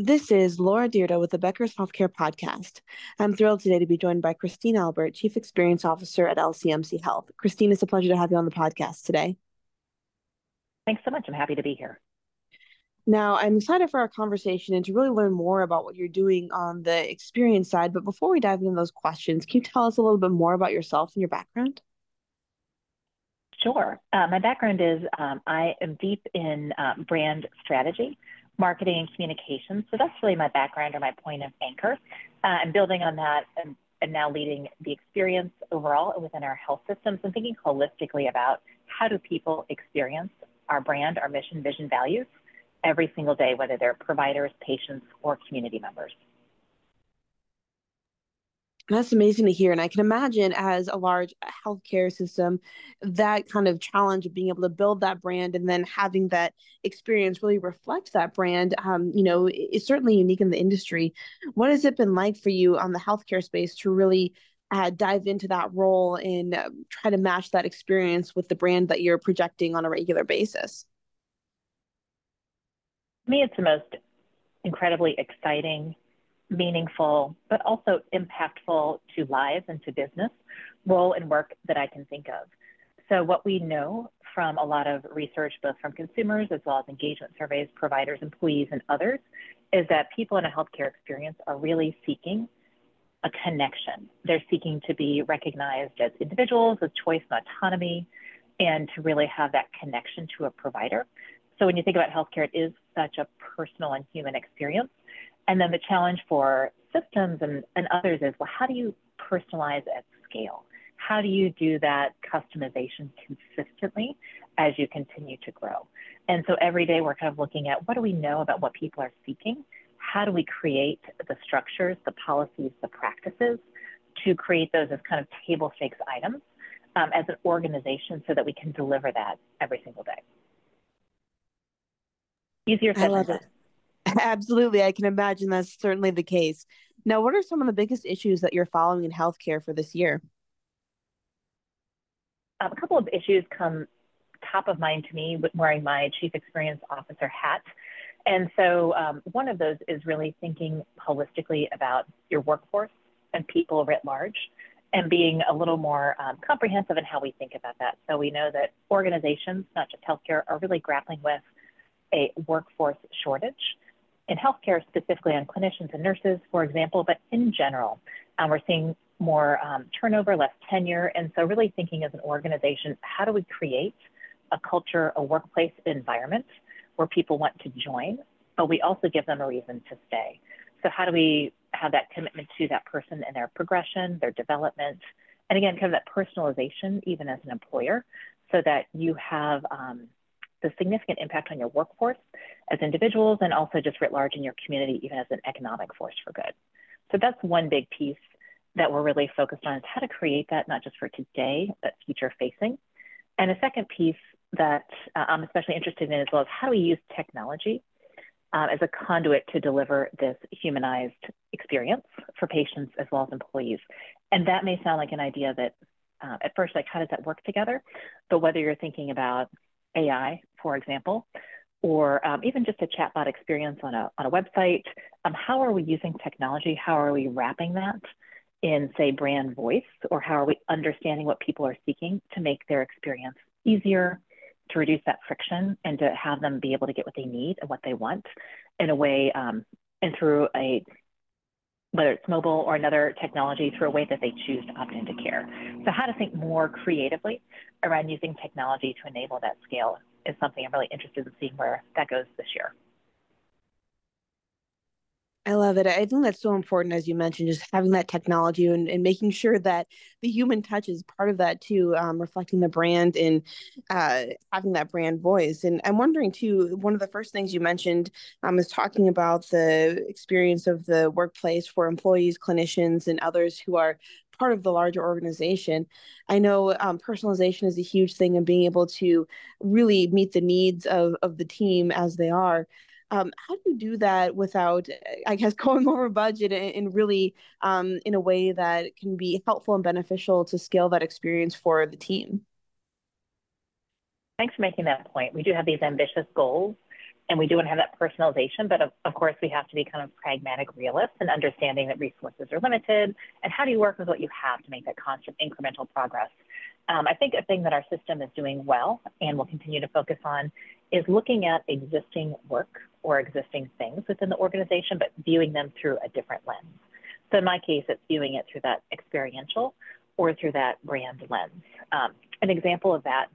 This is Laura Dyrda with the Becker's Healthcare Podcast. I'm thrilled today to be joined by Christine Albert, Chief Experience Officer at LCMC Health. Christine, it's a pleasure to have you on the podcast today. Thanks so much. I'm happy to be here. Now, I'm excited for our conversation and to really learn more about what you're doing on the experience side. But before we dive into those questions, can you tell us a little bit more about yourself and your background? Sure. Uh, my background is um, I am deep in um, brand strategy marketing and communications. So that's really my background or my point of anchor. Uh, and building on that and, and now leading the experience overall within our health systems and thinking holistically about how do people experience our brand, our mission, vision, values every single day, whether they're providers, patients, or community members. That's amazing to hear. And I can imagine as a large healthcare system, that kind of challenge of being able to build that brand and then having that experience really reflect that brand, um, you know, is certainly unique in the industry. What has it been like for you on the healthcare space to really uh, dive into that role and uh, try to match that experience with the brand that you're projecting on a regular basis? For me, it's the most incredibly exciting meaningful, but also impactful to lives and to business role and work that I can think of. So, what we know from a lot of research, both from consumers as well as engagement surveys, providers, employees, and others, is that people in a healthcare experience are really seeking a connection. They're seeking to be recognized as individuals with choice and autonomy and to really have that connection to a provider. So, when you think about healthcare, it is such a personal and human experience. And then the challenge for systems and, and others is, well, how do you personalize at scale? How do you do that customization consistently as you continue to grow? And so every day we're kind of looking at what do we know about what people are seeking? How do we create the structures, the policies, the practices to create those as kind of table stakes items um, as an organization so that we can deliver that every single day? Easier said than done. Absolutely. I can imagine that's certainly the case. Now, what are some of the biggest issues that you're following in healthcare for this year? Um, a couple of issues come top of mind to me wearing my chief experience officer hat. And so um, one of those is really thinking holistically about your workforce and people writ large and being a little more um, comprehensive in how we think about that. So we know that organizations, not just healthcare, are really grappling with a workforce shortage in healthcare, specifically on clinicians and nurses, for example, but in general, um, we're seeing more um, turnover, less tenure. And so, really thinking as an organization, how do we create a culture, a workplace environment where people want to join, but we also give them a reason to stay? So, how do we have that commitment to that person and their progression, their development, and again, kind of that personalization, even as an employer, so that you have um, the significant impact on your workforce as individuals and also just writ large in your community, even as an economic force for good. So that's one big piece that we're really focused on is how to create that not just for today, but future facing. And a second piece that uh, I'm especially interested in as well is how do we use technology uh, as a conduit to deliver this humanized experience for patients as well as employees. And that may sound like an idea that uh, at first, like how does that work together? But whether you're thinking about AI, for example, or um, even just a chatbot experience on a, on a website, um, how are we using technology? How are we wrapping that in, say, brand voice? Or how are we understanding what people are seeking to make their experience easier, to reduce that friction, and to have them be able to get what they need and what they want in a way um, and through a whether it's mobile or another technology through a way that they choose to opt into care. So how to think more creatively around using technology to enable that scale is something I'm really interested in seeing where that goes this year. I love it. I think that's so important, as you mentioned, just having that technology and, and making sure that the human touch is part of that too, um, reflecting the brand and uh, having that brand voice. And I'm wondering too, one of the first things you mentioned um, is talking about the experience of the workplace for employees, clinicians, and others who are part of the larger organization. I know um, personalization is a huge thing and being able to really meet the needs of, of the team as they are. Um, how do you do that without, I guess, going over budget and, and really um, in a way that can be helpful and beneficial to scale that experience for the team? Thanks for making that point. We do have these ambitious goals and we do want to have that personalization, but of, of, course we have to be kind of pragmatic realists and understanding that resources are limited. And how do you work with what you have to make that constant incremental progress? Um, I think a thing that our system is doing well and will continue to focus on is looking at existing work or existing things within the organization, but viewing them through a different lens. So in my case, it's viewing it through that experiential or through that brand lens. Um, an example of that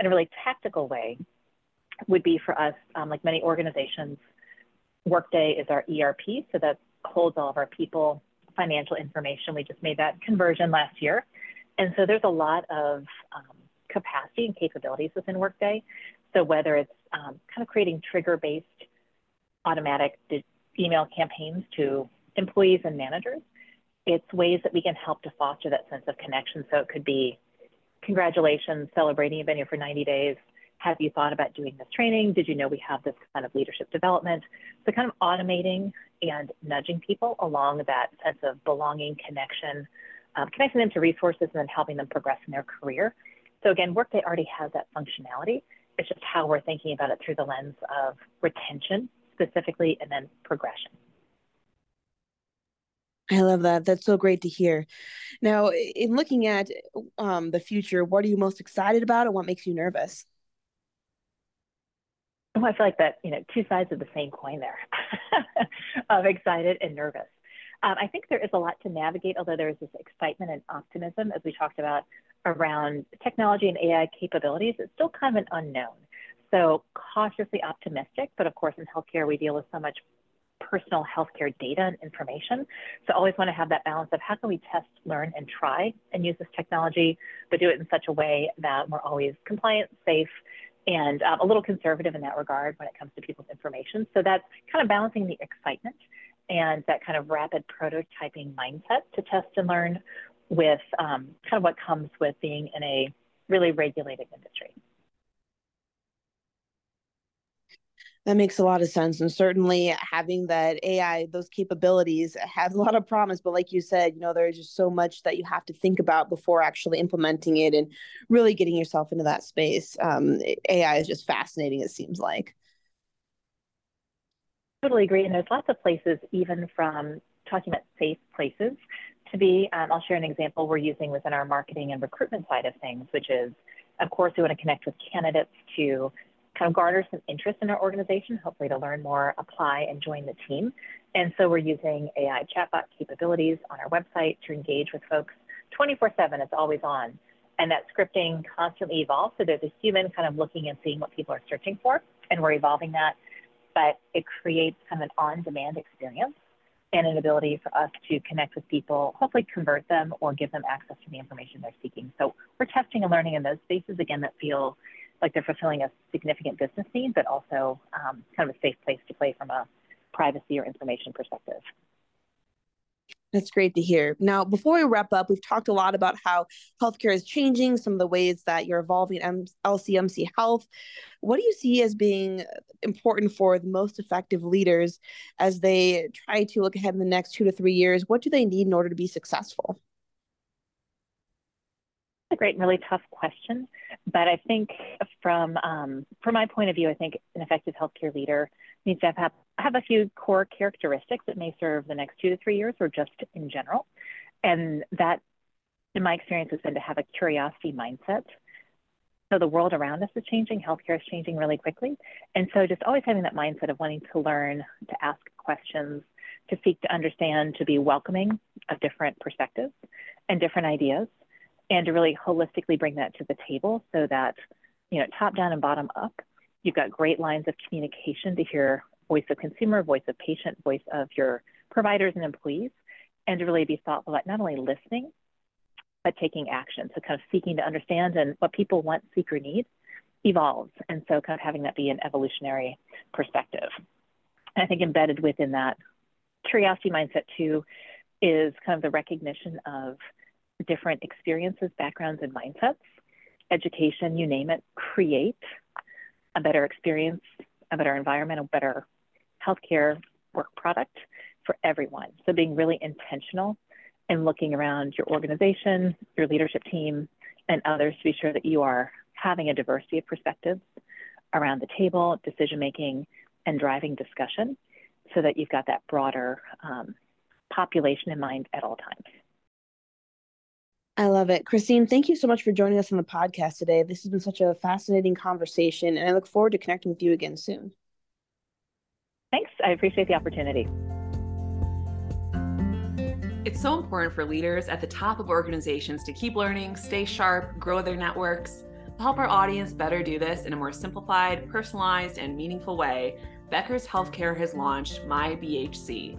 in a really tactical way would be for us, um, like many organizations, Workday is our ERP, so that holds all of our people financial information. We just made that conversion last year. And so there's a lot of um, capacity and capabilities within Workday. So whether it's um, kind of creating trigger-based automatic email campaigns to employees and managers, it's ways that we can help to foster that sense of connection. So it could be congratulations, celebrating you've been here for 90 days, have you thought about doing this training? Did you know we have this kind of leadership development? So kind of automating and nudging people along that sense of belonging, connection, um, connecting them to resources and then helping them progress in their career. So again, Workday already has that functionality. It's just how we're thinking about it through the lens of retention specifically and then progression. I love that. That's so great to hear. Now, in looking at um, the future, what are you most excited about and what makes you nervous? Oh, I feel like that, you know, two sides of the same coin there of excited and nervous. Um, I think there is a lot to navigate, although there is this excitement and optimism, as we talked about, around technology and AI capabilities. It's still kind of an unknown. So cautiously optimistic, but of course in healthcare we deal with so much personal healthcare data and information. So always want to have that balance of how can we test, learn, and try and use this technology, but do it in such a way that we're always compliant, safe, and um, a little conservative in that regard when it comes to people's information. So that's kind of balancing the excitement and that kind of rapid prototyping mindset to test and learn with um, kind of what comes with being in a really regulated industry. That makes a lot of sense. And certainly having that AI, those capabilities has a lot of promise. But like you said, you know, there's just so much that you have to think about before actually implementing it and really getting yourself into that space. Um, AI is just fascinating, it seems like. Totally agree. And there's lots of places, even from talking about safe places to be. Um, I'll share an example we're using within our marketing and recruitment side of things, which is, of course, we want to connect with candidates to kind of garner some interest in our organization, hopefully to learn more, apply, and join the team. And so we're using AI chatbot capabilities on our website to engage with folks 24 7. It's always on. And that scripting constantly evolves. So there's a human kind of looking and seeing what people are searching for, and we're evolving that. But it creates kind of an on demand experience and an ability for us to connect with people, hopefully convert them or give them access to the information they're seeking. So we're testing and learning in those spaces, again, that feel like they're fulfilling a significant business need, but also um, kind of a safe place to play from a privacy or information perspective. That's great to hear. Now, before we wrap up, we've talked a lot about how healthcare is changing, some of the ways that you're evolving LCMC Health. What do you see as being important for the most effective leaders as they try to look ahead in the next two to three years? What do they need in order to be successful? That's a great really tough question. But I think from um, from my point of view, I think an effective healthcare leader needs to have, have a few core characteristics that may serve the next two to three years or just in general. And that, in my experience, has been to have a curiosity mindset. So the world around us is changing, healthcare is changing really quickly. And so just always having that mindset of wanting to learn, to ask questions, to seek to understand, to be welcoming of different perspectives and different ideas and to really holistically bring that to the table so that, you know, top down and bottom up, you've got great lines of communication to hear voice of consumer, voice of patient, voice of your providers and employees, and to really be thoughtful about not only listening, but taking action. So kind of seeking to understand and what people want, seek, or need evolves. And so kind of having that be an evolutionary perspective. And I think embedded within that curiosity mindset too is kind of the recognition of different experiences, backgrounds, and mindsets, education, you name it, create a better experience, a better environment, a better healthcare work product for everyone. So being really intentional and looking around your organization, your leadership team, and others to be sure that you are having a diversity of perspectives around the table, decision making, and driving discussion so that you've got that broader um, population in mind at all times. I love it. Christine, thank you so much for joining us on the podcast today. This has been such a fascinating conversation, and I look forward to connecting with you again soon. Thanks. I appreciate the opportunity. It's so important for leaders at the top of organizations to keep learning, stay sharp, grow their networks. To help our audience better do this in a more simplified, personalized, and meaningful way, Becker's Healthcare has launched My BHC.